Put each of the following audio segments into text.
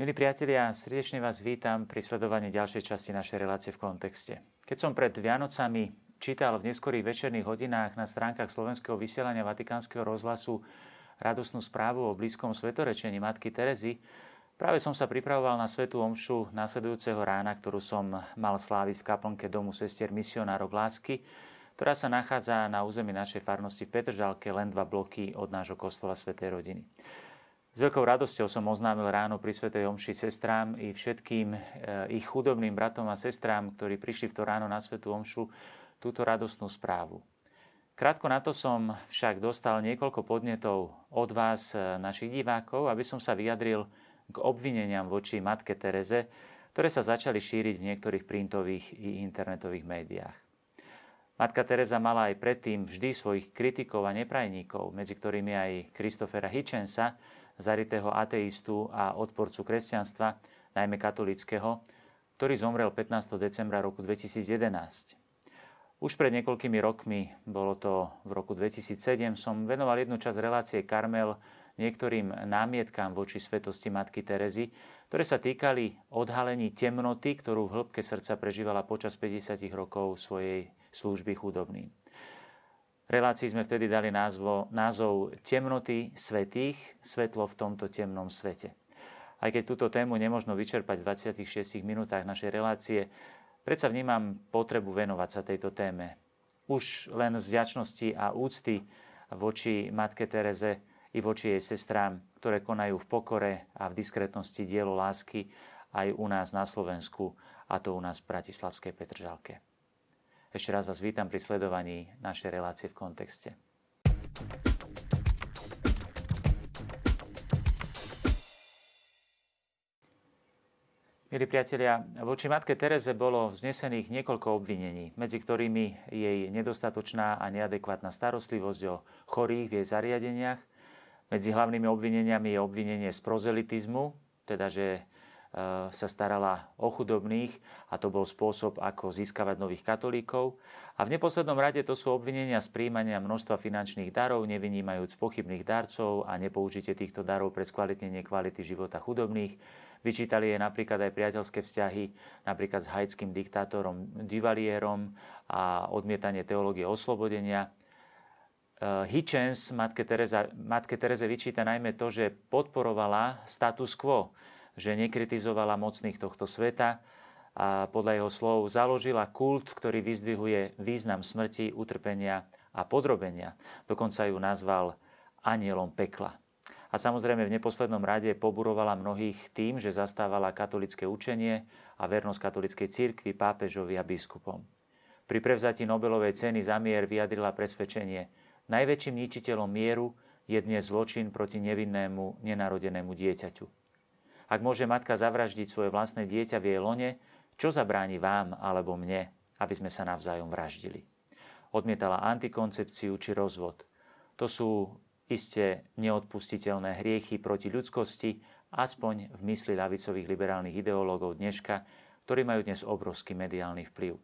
Milí priatelia, srdečne vás vítam pri sledovaní ďalšej časti našej relácie v kontexte. Keď som pred Vianocami čítal v neskorých večerných hodinách na stránkach slovenského vysielania Vatikánskeho rozhlasu radosnú správu o blízkom svetorečení Matky Terezy, práve som sa pripravoval na svetú omšu následujúceho rána, ktorú som mal sláviť v kaplnke domu sestier misionárov lásky, ktorá sa nachádza na území našej farnosti v Petržalke len dva bloky od nášho kostola Svetej rodiny. S veľkou radosťou som oznámil ráno pri Svetej Omši sestrám i všetkým eh, ich chudobným bratom a sestrám, ktorí prišli v to ráno na Svetú Omšu, túto radostnú správu. Krátko na to som však dostal niekoľko podnetov od vás, eh, našich divákov, aby som sa vyjadril k obvineniam voči matke Tereze, ktoré sa začali šíriť v niektorých printových i internetových médiách. Matka Teresa mala aj predtým vždy svojich kritikov a neprajníkov, medzi ktorými aj Kristofera Hitchensa, zaritého ateistu a odporcu kresťanstva, najmä katolického, ktorý zomrel 15. decembra roku 2011. Už pred niekoľkými rokmi, bolo to v roku 2007, som venoval jednu časť relácie Karmel niektorým námietkám voči svetosti matky Terezy, ktoré sa týkali odhalení temnoty, ktorú v hĺbke srdca prežívala počas 50 rokov svojej služby chudobným relácii sme vtedy dali názvo, názov Temnoty svetých, svetlo v tomto temnom svete. Aj keď túto tému nemožno vyčerpať v 26 minútach našej relácie, predsa vnímam potrebu venovať sa tejto téme. Už len z vďačnosti a úcty voči Matke Tereze i voči jej sestrám, ktoré konajú v pokore a v diskrétnosti dielo lásky aj u nás na Slovensku, a to u nás v Bratislavskej Petržalke. Ešte raz vás vítam pri sledovaní našej relácie v kontexte. Milí priatelia, voči matke Tereze bolo vznesených niekoľko obvinení, medzi ktorými jej nedostatočná a neadekvátna starostlivosť o chorých v jej zariadeniach. Medzi hlavnými obvineniami je obvinenie z prozelitizmu, teda že sa starala o chudobných a to bol spôsob, ako získavať nových katolíkov. A v neposlednom rade to sú obvinenia z príjmania množstva finančných darov, nevynímajúc pochybných darcov a nepoužitie týchto darov pre skvalitnenie kvality života chudobných. Vyčítali jej napríklad aj priateľské vzťahy napríklad s haitským diktátorom Duvalierom a odmietanie teológie oslobodenia. Eh, Hitchens matke Tereze, matke Tereze vyčíta najmä to, že podporovala status quo, že nekritizovala mocných tohto sveta a podľa jeho slov založila kult, ktorý vyzdvihuje význam smrti, utrpenia a podrobenia. Dokonca ju nazval anielom pekla. A samozrejme v neposlednom rade poburovala mnohých tým, že zastávala katolické učenie a vernosť katolickej cirkvi, pápežovi a biskupom. Pri prevzati Nobelovej ceny za mier vyjadrila presvedčenie, najväčším ničiteľom mieru je dnes zločin proti nevinnému, nenarodenému dieťaťu. Ak môže matka zavraždiť svoje vlastné dieťa v jej lone, čo zabráni vám alebo mne, aby sme sa navzájom vraždili? Odmietala antikoncepciu či rozvod. To sú iste neodpustiteľné hriechy proti ľudskosti, aspoň v mysli ľavicových liberálnych ideológov dneška, ktorí majú dnes obrovský mediálny vplyv.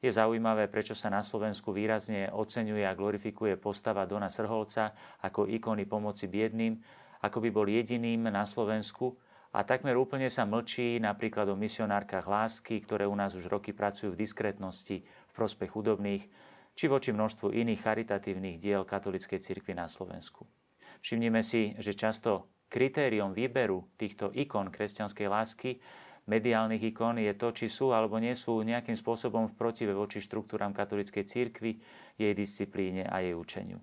Je zaujímavé, prečo sa na Slovensku výrazne oceňuje a glorifikuje postava Dona Srholca ako ikony pomoci biedným, ako by bol jediným na Slovensku, a takmer úplne sa mlčí napríklad o misionárkach lásky, ktoré u nás už roky pracujú v diskrétnosti v prospech chudobných, či voči množstvu iných charitatívnych diel katolickej cirkvi na Slovensku. Všimnime si, že často kritériom výberu týchto ikon kresťanskej lásky, mediálnych ikon, je to, či sú alebo nie sú nejakým spôsobom v protive voči štruktúram katolickej cirkvi, jej disciplíne a jej učeniu.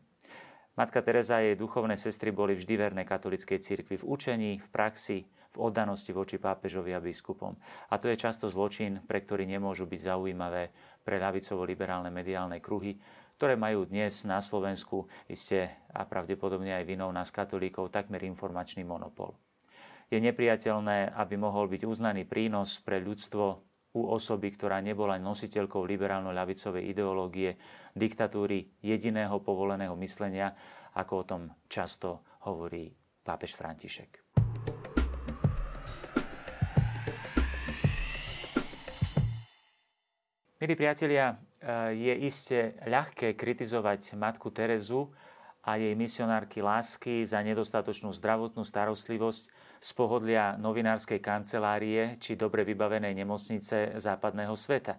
Matka Teresa a jej duchovné sestry boli vždy verné katolickej cirkvi v učení, v praxi, oddanosti voči pápežovi a biskupom. A to je často zločin, pre ktorý nemôžu byť zaujímavé pre ľavicovo-liberálne mediálne kruhy, ktoré majú dnes na Slovensku iste a pravdepodobne aj vinou nás katolíkov takmer informačný monopol. Je nepriateľné, aby mohol byť uznaný prínos pre ľudstvo u osoby, ktorá nebola nositeľkou liberálno-ľavicovej ideológie, diktatúry jediného povoleného myslenia, ako o tom často hovorí pápež František. Milí priatelia, eh, je iste ľahké kritizovať matku Terezu a jej misionárky lásky za nedostatočnú zdravotnú starostlivosť z pohodlia novinárskej kancelárie či dobre vybavenej nemocnice západného sveta.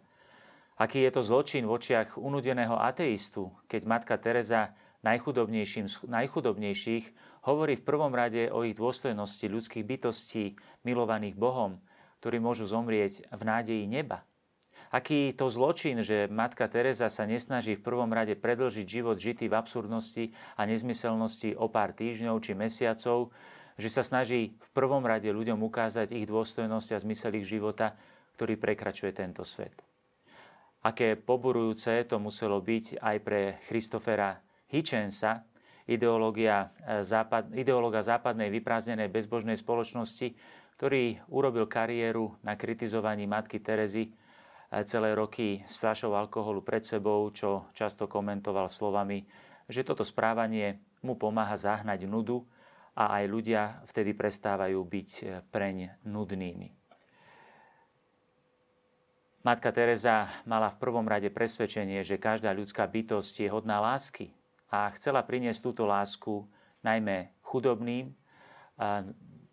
Aký je to zločin v očiach unudeného ateistu, keď matka Teresa najchudobnejších hovorí v prvom rade o ich dôstojnosti ľudských bytostí, milovaných Bohom, ktorí môžu zomrieť v nádeji neba. Aký to zločin, že matka Teresa sa nesnaží v prvom rade predlžiť život žitý v absurdnosti a nezmyselnosti o pár týždňov či mesiacov, že sa snaží v prvom rade ľuďom ukázať ich dôstojnosť a zmysel ich života, ktorý prekračuje tento svet. Aké poburujúce to muselo byť aj pre Christofera Hitchensa, ideológia, e, západ, ideológa západnej vyprázdnenej bezbožnej spoločnosti, ktorý urobil kariéru na kritizovaní matky Terezy celé roky s fľašou alkoholu pred sebou, čo často komentoval slovami, že toto správanie mu pomáha zahnať nudu a aj ľudia vtedy prestávajú byť preň nudnými. Matka Teresa mala v prvom rade presvedčenie, že každá ľudská bytosť je hodná lásky a chcela priniesť túto lásku najmä chudobným,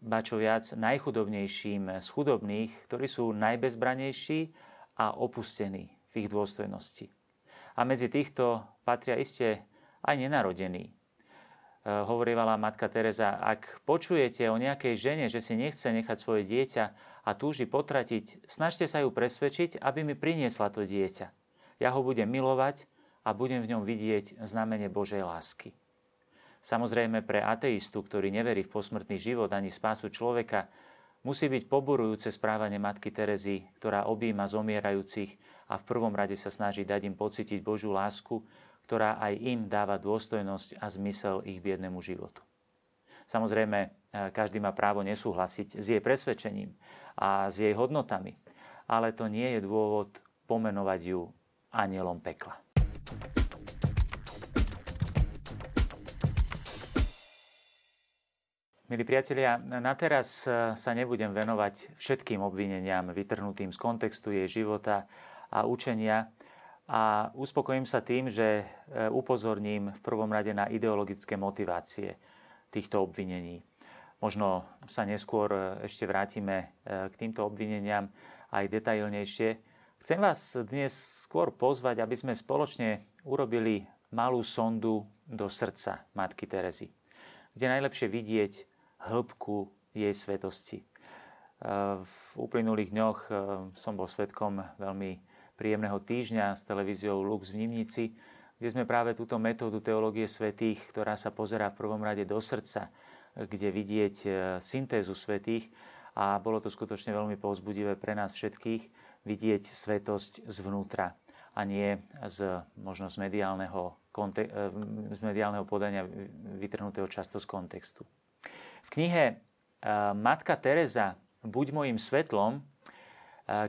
ba čo viac najchudobnejším z chudobných, ktorí sú najbezbranejší a opustení v ich dôstojnosti. A medzi týchto patria iste aj nenarodení. E, hovorívala matka Teresa, ak počujete o nejakej žene, že si nechce nechať svoje dieťa a túži potratiť, snažte sa ju presvedčiť, aby mi priniesla to dieťa. Ja ho budem milovať a budem v ňom vidieť znamenie Božej lásky. Samozrejme pre ateistu, ktorý neverí v posmrtný život ani spásu človeka, Musí byť poburujúce správanie matky Terezy, ktorá objíma zomierajúcich a v prvom rade sa snaží dať im pocítiť Božiu lásku, ktorá aj im dáva dôstojnosť a zmysel ich biednemu životu. Samozrejme, e, každý má právo nesúhlasiť s jej presvedčením a s jej hodnotami, ale to nie je dôvod pomenovať ju anielom pekla. Milí priatelia, na teraz e, sa nebudem venovať všetkým obvineniam vytrhnutým z kontextu jej života a učenia a uspokojím sa tým, že e, upozorním v prvom rade na ideologické motivácie týchto obvinení. Možno sa neskôr e, ešte vrátime k týmto obvineniam aj detailnejšie. Chcem vás dnes skôr pozvať, aby sme spoločne urobili malú sondu do srdca Matky Terezy, kde najlepšie vidieť hĺbku jej svetosti. E, v uplynulých dňoch e, som bol svetkom veľmi príjemného týždňa s televíziou Lux v Nimnici, kde sme práve túto metódu teológie svetých, ktorá sa pozerá v prvom rade do srdca, kde vidieť e, syntézu svetých a bolo to skutočne veľmi povzbudivé pre nás všetkých vidieť svetosť zvnútra a nie z, možno z mediálneho, z mediálneho podania vytrhnutého často z kontextu. V knihe e, Matka Teresa Buď mojim svetlom e,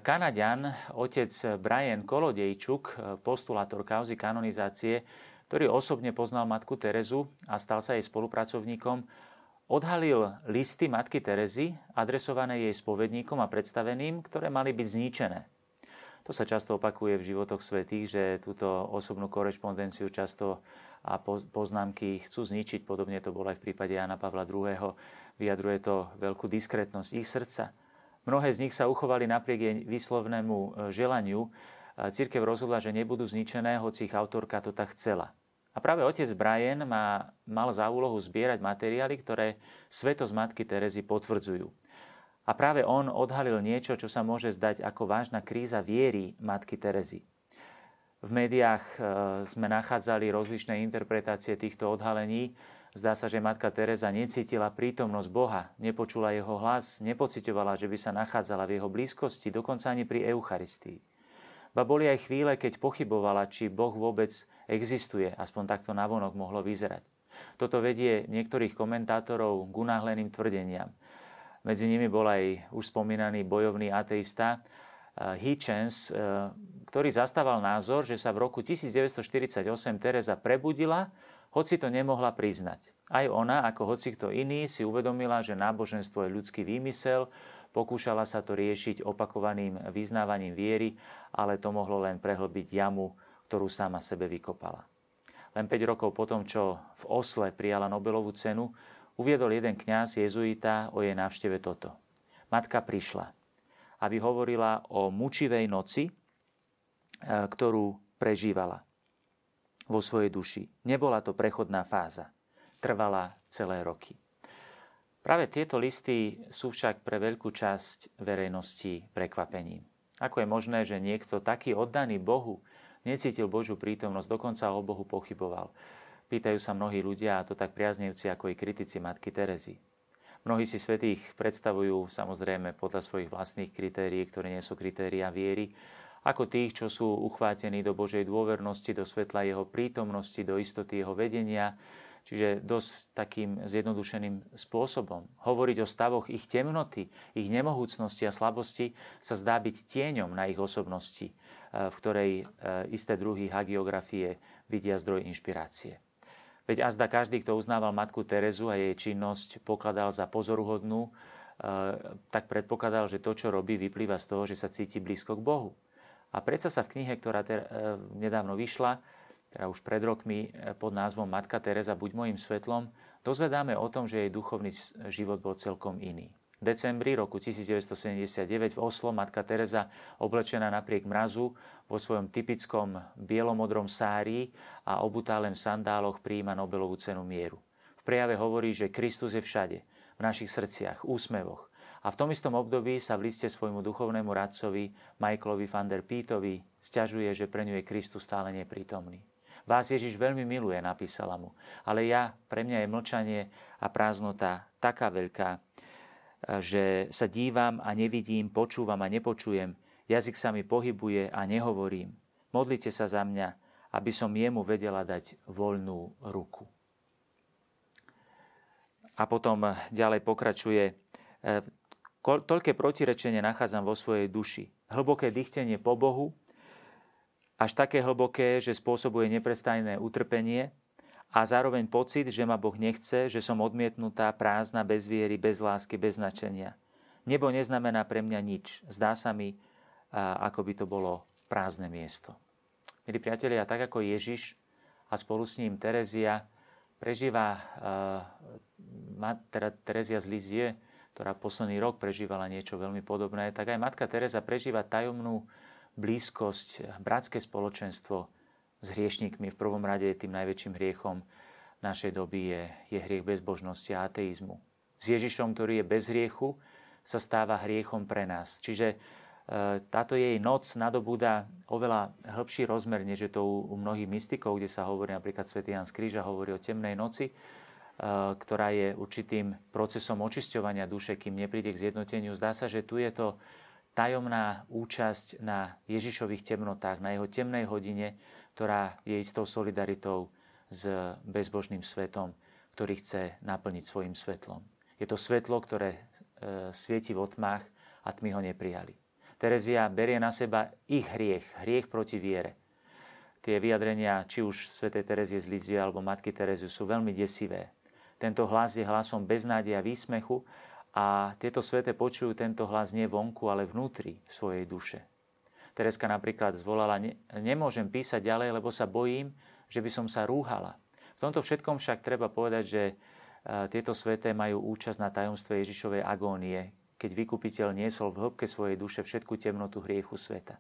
Kanaďan, otec Brian Kolodejčuk, e, postulátor kauzy kanonizácie, ktorý osobne poznal matku Terezu a stal sa jej spolupracovníkom, odhalil listy matky Terezy adresované jej spovedníkom a predstaveným, ktoré mali byť zničené. To sa často opakuje v životoch svetých, že túto osobnú korešpondenciu často a poznámky chcú zničiť. Podobne to bolo aj v prípade Jana Pavla II. Vyjadruje to veľkú diskrétnosť ich srdca. Mnohé z nich sa uchovali napriek jej výslovnému e, želaniu. Církev rozhodla, že nebudú zničené, hoci ich autorka to tak chcela. A práve otec Brian má, mal za úlohu zbierať materiály, ktoré svetosť matky Terezy potvrdzujú. A práve on odhalil niečo, čo sa môže zdať ako vážna kríza viery matky Terezy. V médiách e, sme nachádzali rozličné interpretácie týchto odhalení. Zdá sa, že matka Teresa necítila prítomnosť Boha, nepočula jeho hlas, nepocitovala, že by sa nachádzala v jeho blízkosti, dokonca ani pri Eucharistii. Ba boli aj chvíle, keď pochybovala, či Boh vôbec existuje, aspoň takto navonok mohlo vyzerať. Toto vedie niektorých komentátorov k unáhleným tvrdeniam. Medzi nimi bol aj už spomínaný bojovný ateista Hitchens, ktorý zastával názor, že sa v roku 1948 Teresa prebudila, hoci to nemohla priznať. Aj ona, ako hoci kto iný, si uvedomila, že náboženstvo je ľudský výmysel, pokúšala sa to riešiť opakovaným vyznávaním viery, ale to mohlo len prehlbiť jamu, ktorú sama sebe vykopala. len 5 rokov potom, čo v Osle prijala Nobelovú cenu, uviedol jeden kňaz jezuita o jej návšteve toto. Matka prišla, aby hovorila o mučivej noci, e, ktorú prežívala vo svojej duši. Nebola to prechodná fáza. Trvala celé roky. Práve tieto listy sú však pre veľkú časť verejnosti prekvapením. Ako je možné, že niekto taký oddaný Bohu necítil Božiu prítomnosť, dokonca o Bohu pochyboval? Pýtajú sa mnohí ľudia, a to tak priaznivci ako i kritici matky Terezy. Mnohí si svetých predstavujú samozrejme podľa svojich vlastných kritérií, ktoré nie sú kritéria viery, ako tých, čo sú uchvátení do Božej dôvernosti, do svetla Jeho prítomnosti, do istoty Jeho vedenia, Čiže dosť takým zjednodušeným spôsobom. Hovoriť o stavoch ich temnoty, ich nemohúcnosti a slabosti sa zdá byť tieňom na ich osobnosti, eh, v ktorej eh, isté druhy hagiografie vidia zdroj inšpirácie. Veď azda každý, kto uznával matku Terezu a jej činnosť pokladal za pozoruhodnú, eh, tak predpokladal, že to, čo robí, vyplýva z toho, že sa cíti blízko k Bohu. A predsa sa v knihe, ktorá nedávno vyšla, teda už pred rokmi e, pod názvom Matka Teresa Buď mojim svetlom, dozvedáme o tom, že jej duchovný život bol celkom iný. Decembri roku 1979 v Oslo matka Teresa oblečená napriek mrazu vo svojom typickom bielomodrom sári a obutá len v sandáloch príjima Nobelovú cenu mieru. V prejave hovorí, že Kristus je všade, v našich srdciach, úsmevoch. A v tom istom období sa v liste svojmu duchovnému radcovi Michaelovi van der Pítovi stiažuje, že pre ňu je Kristus stále neprítomný. Vás Ježiš veľmi miluje, napísala mu. Ale ja, pre mňa je mlčanie a prázdnota taká veľká, že sa dívam a nevidím, počúvam a nepočujem. Jazyk sa mi pohybuje a nehovorím. Modlite sa za mňa, aby som jemu vedela dať voľnú ruku. A potom ďalej pokračuje. Toľké protirečenie nachádzam vo svojej duši. Hlboké dýchtenie po Bohu, až také hlboké, že spôsobuje neprestajné utrpenie a zároveň pocit, že ma Boh nechce, že som odmietnutá, prázdna, bez viery, bez lásky, bez značenia. Nebo neznamená pre mňa nič. Zdá sa mi, ako by to bolo prázdne miesto. Milí priatelia, tak ako Ježiš a spolu s ním Terezia prežíva, teda Terezia z Lizie, ktorá posledný rok prežívala niečo veľmi podobné, tak aj matka Teresa prežíva tajomnú blízkosť, bratské spoločenstvo s hriešnikmi. V prvom rade tým najväčším hriechom našej doby je, je hriech bezbožnosti a ateizmu. S Ježišom, ktorý je bez hriechu, sa stáva hriechom pre nás. Čiže e, táto jej noc nadobúda oveľa hĺbší rozmer, než je to u, mnohých mystikov, kde sa hovorí, napríklad svätý Jan z Kríža hovorí o temnej noci, e, ktorá je určitým procesom očisťovania duše, kým nepríde k zjednoteniu. Zdá sa, že tu je to tajomná účasť na Ježišových temnotách, na jeho temnej hodine, ktorá je istou solidaritou s bezbožným svetom, ktorý chce naplniť svojim svetlom. Je to svetlo, ktoré e, svieti v otmách a tmy ho neprijali. Terezia berie na seba ich hriech, hriech proti viere. Tie vyjadrenia, či už svätej Terezie z Lizie alebo matky Terezie, sú veľmi desivé. Tento hlas je hlasom beznádeja a výsmechu a tieto svete počujú tento hlas nie vonku, ale vnútri svojej duše. Tereska napríklad zvolala, ne, nemôžem písať ďalej, lebo sa bojím, že by som sa rúhala. V tomto všetkom však treba povedať, že e, tieto sveté majú účasť na tajomstve Ježišovej agónie, keď vykupiteľ niesol v hĺbke svojej duše všetku temnotu hriechu sveta.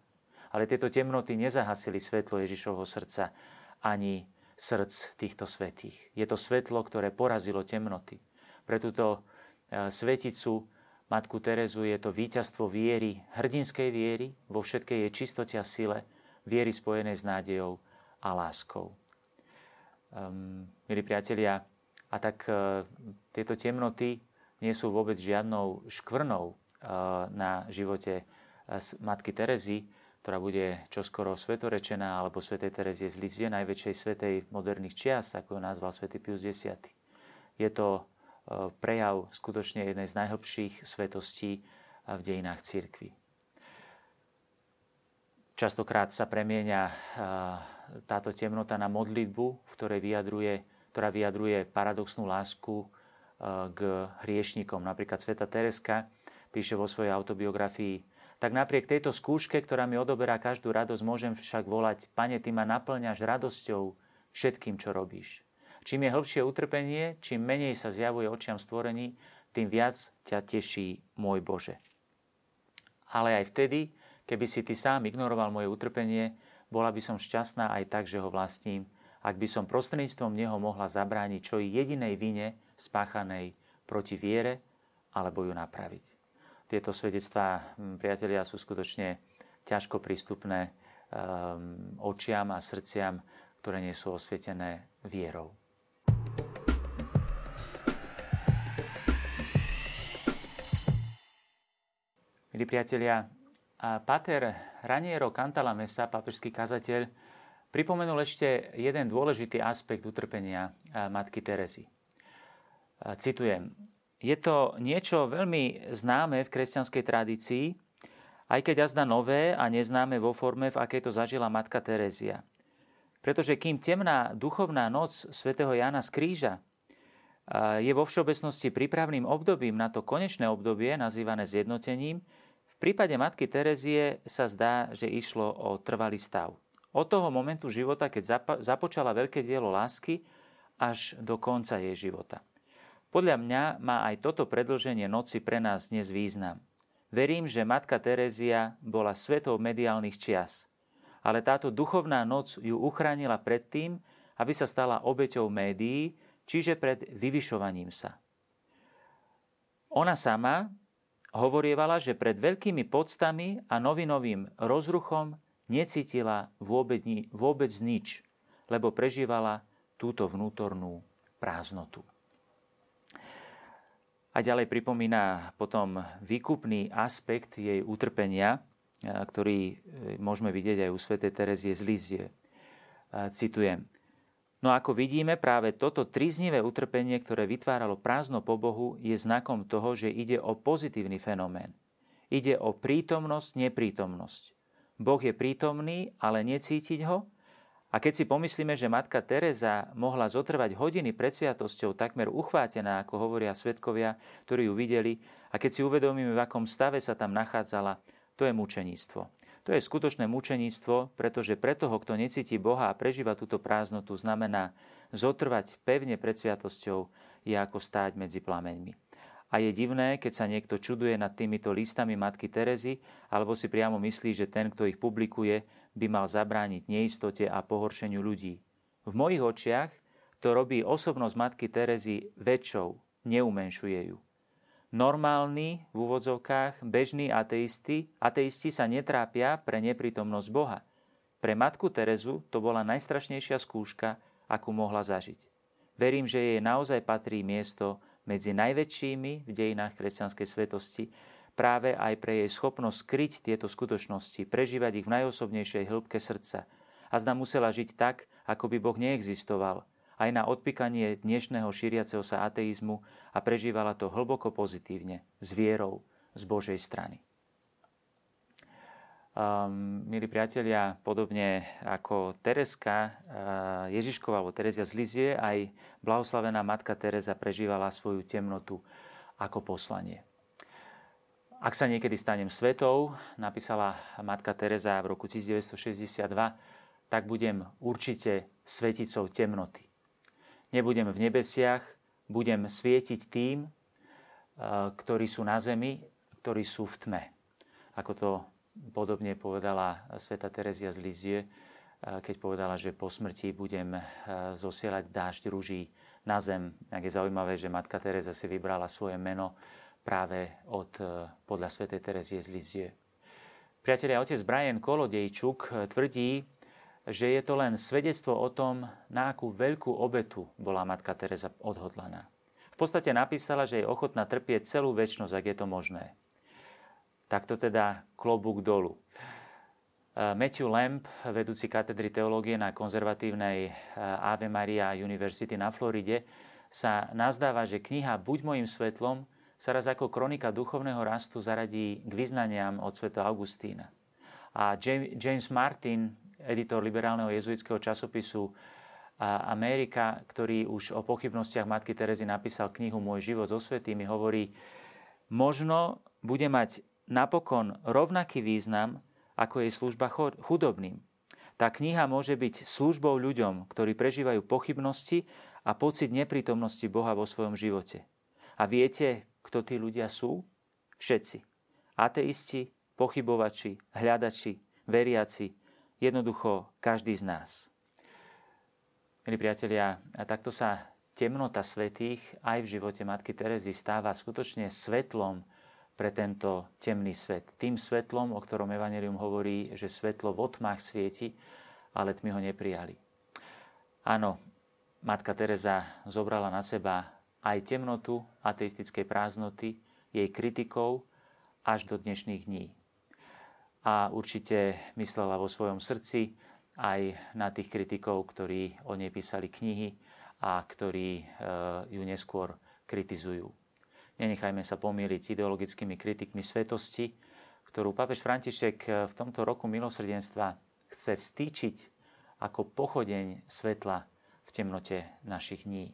Ale tieto temnoty nezahasili svetlo Ježišovho srdca ani srdc týchto svetých. Je to svetlo, ktoré porazilo temnoty. Pre túto E, sveticu Matku Terezu je to víťazstvo viery, hrdinskej viery vo všetkej jej čistote a sile, viery spojenej s nádejou a láskou. Um, milí priatelia, a tak uh, tieto temnoty nie sú vôbec žiadnou škvrnou uh, na živote uh, Matky Terezy, ktorá bude čoskoro svetorečená, alebo svätej Terezie z Lizie, najväčšej svetej moderných čias, ako ju nazval svätý Pius X. Je to prejav skutočne jednej z najhlbších svetostí v dejinách církvy. Častokrát sa premieňa táto temnota na modlitbu, v ktorej vyjadruje, ktorá vyjadruje paradoxnú lásku k hriešnikom. Napríklad Sveta Tereska píše vo svojej autobiografii, tak napriek tejto skúške, ktorá mi odoberá každú radosť, môžem však volať, Pane, Ty ma naplňaš radosťou všetkým, čo robíš. Čím je hĺbšie utrpenie, čím menej sa zjavuje očiam stvorení, tým viac ťa teší môj Bože. Ale aj vtedy, keby si ty sám ignoroval moje utrpenie, bola by som šťastná aj tak, že ho vlastním, ak by som prostredníctvom neho mohla zabrániť čo i jedinej vine spáchanej proti viere alebo ju napraviť. Tieto svedectvá, hm, priatelia, sú skutočne ťažko prístupné um, očiam a srdciam, ktoré nie sú osvietené vierou. Milí priatelia, Pater Raniero Cantalamessa, papežský kazateľ, pripomenul ešte jeden dôležitý aspekt utrpenia matky Terezy. Citujem, je to niečo veľmi známe v kresťanskej tradícii, aj keď jazda nové a neznáme vo forme, v akej to zažila matka Terezia. Pretože kým temná duchovná noc svätého Jana z kríža je vo všeobecnosti prípravným obdobím na to konečné obdobie, nazývané zjednotením, prípade matky Terezie sa zdá, že išlo o trvalý stav. Od toho momentu života, keď započala veľké dielo lásky, až do konca jej života. Podľa mňa má aj toto predlženie noci pre nás dnes význam. Verím, že matka Terézia bola svetou mediálnych čias, ale táto duchovná noc ju uchránila pred tým, aby sa stala obeťou médií, čiže pred vyvyšovaním sa. Ona sama hovorievala, že pred veľkými podstami a novinovým rozruchom necítila vôbec, vôbec nič, lebo prežívala túto vnútornú prázdnotu. A ďalej pripomína potom výkupný aspekt jej utrpenia, ktorý e, môžeme vidieť aj u svätej Terezie z Lizie. Citujem. No ako vidíme, práve toto triznivé utrpenie, ktoré vytváralo prázdno po Bohu, je znakom toho, že ide o pozitívny fenomén. Ide o prítomnosť, neprítomnosť. Boh je prítomný, ale necítiť ho a keď si pomyslíme, že matka Teresa mohla zotrvať hodiny pred sviatosťou takmer uchvátená, ako hovoria svetkovia, ktorí ju videli, a keď si uvedomíme, v akom stave sa tam nachádzala, to je mučeníctvo. To je skutočné mučeníctvo, pretože pre toho, kto necíti Boha a prežíva túto prázdnotu, znamená zotrvať pevne pred sviatosťou je ako stáť medzi plameňmi. A je divné, keď sa niekto čuduje nad týmito listami matky Terezy, alebo si priamo myslí, že ten, kto ich publikuje, by mal zabrániť neistote a pohoršeniu ľudí. V mojich očiach to robí osobnosť matky Terezy väčšou, neumenšuje ju. Normálni, v úvodzovkách, bežní ateisti, ateisti sa netrápia pre neprítomnosť Boha. Pre matku Terezu to bola najstrašnejšia skúška, akú mohla zažiť. Verím, že jej naozaj patrí miesto medzi najväčšími v dejinách kresťanskej svetosti práve aj pre jej schopnosť skryť tieto skutočnosti, prežívať ich v najosobnejšej hĺbke srdca. A zda musela žiť tak, ako by Boh neexistoval, aj na odpikanie dnešného šíriaceho sa ateizmu a prežívala to hlboko pozitívne, s vierou z Božej strany. Um, milí priatelia, podobne ako Tereska uh, Ježiškova alebo Terezia z Lizie, aj blahoslavená matka Teresa prežívala svoju temnotu ako poslanie. Ak sa niekedy stanem svetou, napísala matka Teresa v roku 1962, tak budem určite sveticou temnoty. Nebudem v nebesiach, budem svietiť tým, eh, ktorí sú na zemi, ktorí sú v tme. Ako to podobne povedala sveta Terezia z Lizie, eh, keď povedala, že po smrti budem eh, zosielať dážď rúží na zem. Tak je zaujímavé, že matka Teresa si vybrala svoje meno práve od, podľa svätej Terezie z Lizie. Priatelia, otec Brian Kolodejčuk tvrdí, že je to len svedectvo o tom, na akú veľkú obetu bola matka Teresa odhodlaná. V podstate napísala, že je ochotná trpieť celú väčšnosť, ak je to možné. Takto teda klobúk dolu. E, Matthew Lamp, vedúci katedry teológie na konzervatívnej Ave Maria University na Floride, sa nazdáva, že kniha Buď mojim svetlom sa raz ako kronika duchovného rastu zaradí k vyznaniam od sveta Augustína. A James Martin, editor liberálneho jezuitského časopisu Amerika, ktorý už o pochybnostiach matky Terezy napísal knihu Môj život so svetými, hovorí, možno bude mať napokon rovnaký význam ako jej služba chudobným. Tá kniha môže byť službou ľuďom, ktorí prežívajú pochybnosti a pocit neprítomnosti Boha vo svojom živote. A viete, kto tí ľudia sú? Všetci. Ateisti, pochybovači, hľadači, veriaci, jednoducho každý z nás. Milí priatelia, a takto sa temnota svetých aj v živote Matky Terezy stáva skutočne svetlom pre tento temný svet. Tým svetlom, o ktorom Evangelium hovorí, že svetlo v otmách svieti, ale tmy ho neprijali. Áno, Matka Teresa zobrala na seba aj temnotu ateistickej prázdnoty, jej kritikou až do dnešných dní. A určite myslela vo svojom srdci aj na tých kritikov, ktorí o nej písali knihy, a ktorí e, ju neskôr kritizujú. Nenechajme sa pomýliť ideologickými kritikmi svetosti, ktorú pápež František e, v tomto roku milosrdenstva chce vstýčiť ako pochodeň svetla v temnote našich dní.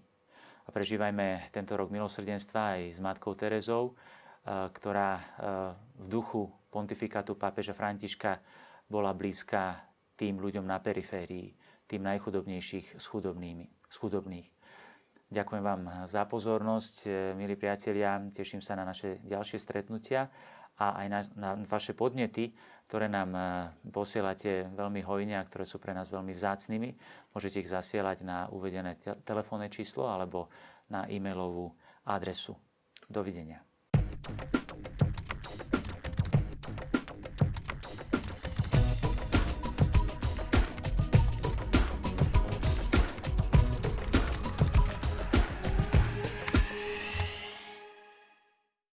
A prežívajme tento rok milosrdenstva aj s Matkou Terezou, ktorá v duchu pontifikátu pápeža Františka bola blízka tým ľuďom na periférii, tým najchudobnejších s chudobnými z chudobných. Ďakujem vám za pozornosť, e, milí priatelia. Teším sa na naše ďalšie stretnutia a aj na, na vaše podnety, ktoré nám e, posielate veľmi hojne a ktoré sú pre nás veľmi vzácnými. Môžete ich zasielať na uvedené telefónne číslo alebo na e-mailovú adresu. Dovidenia. Thank you.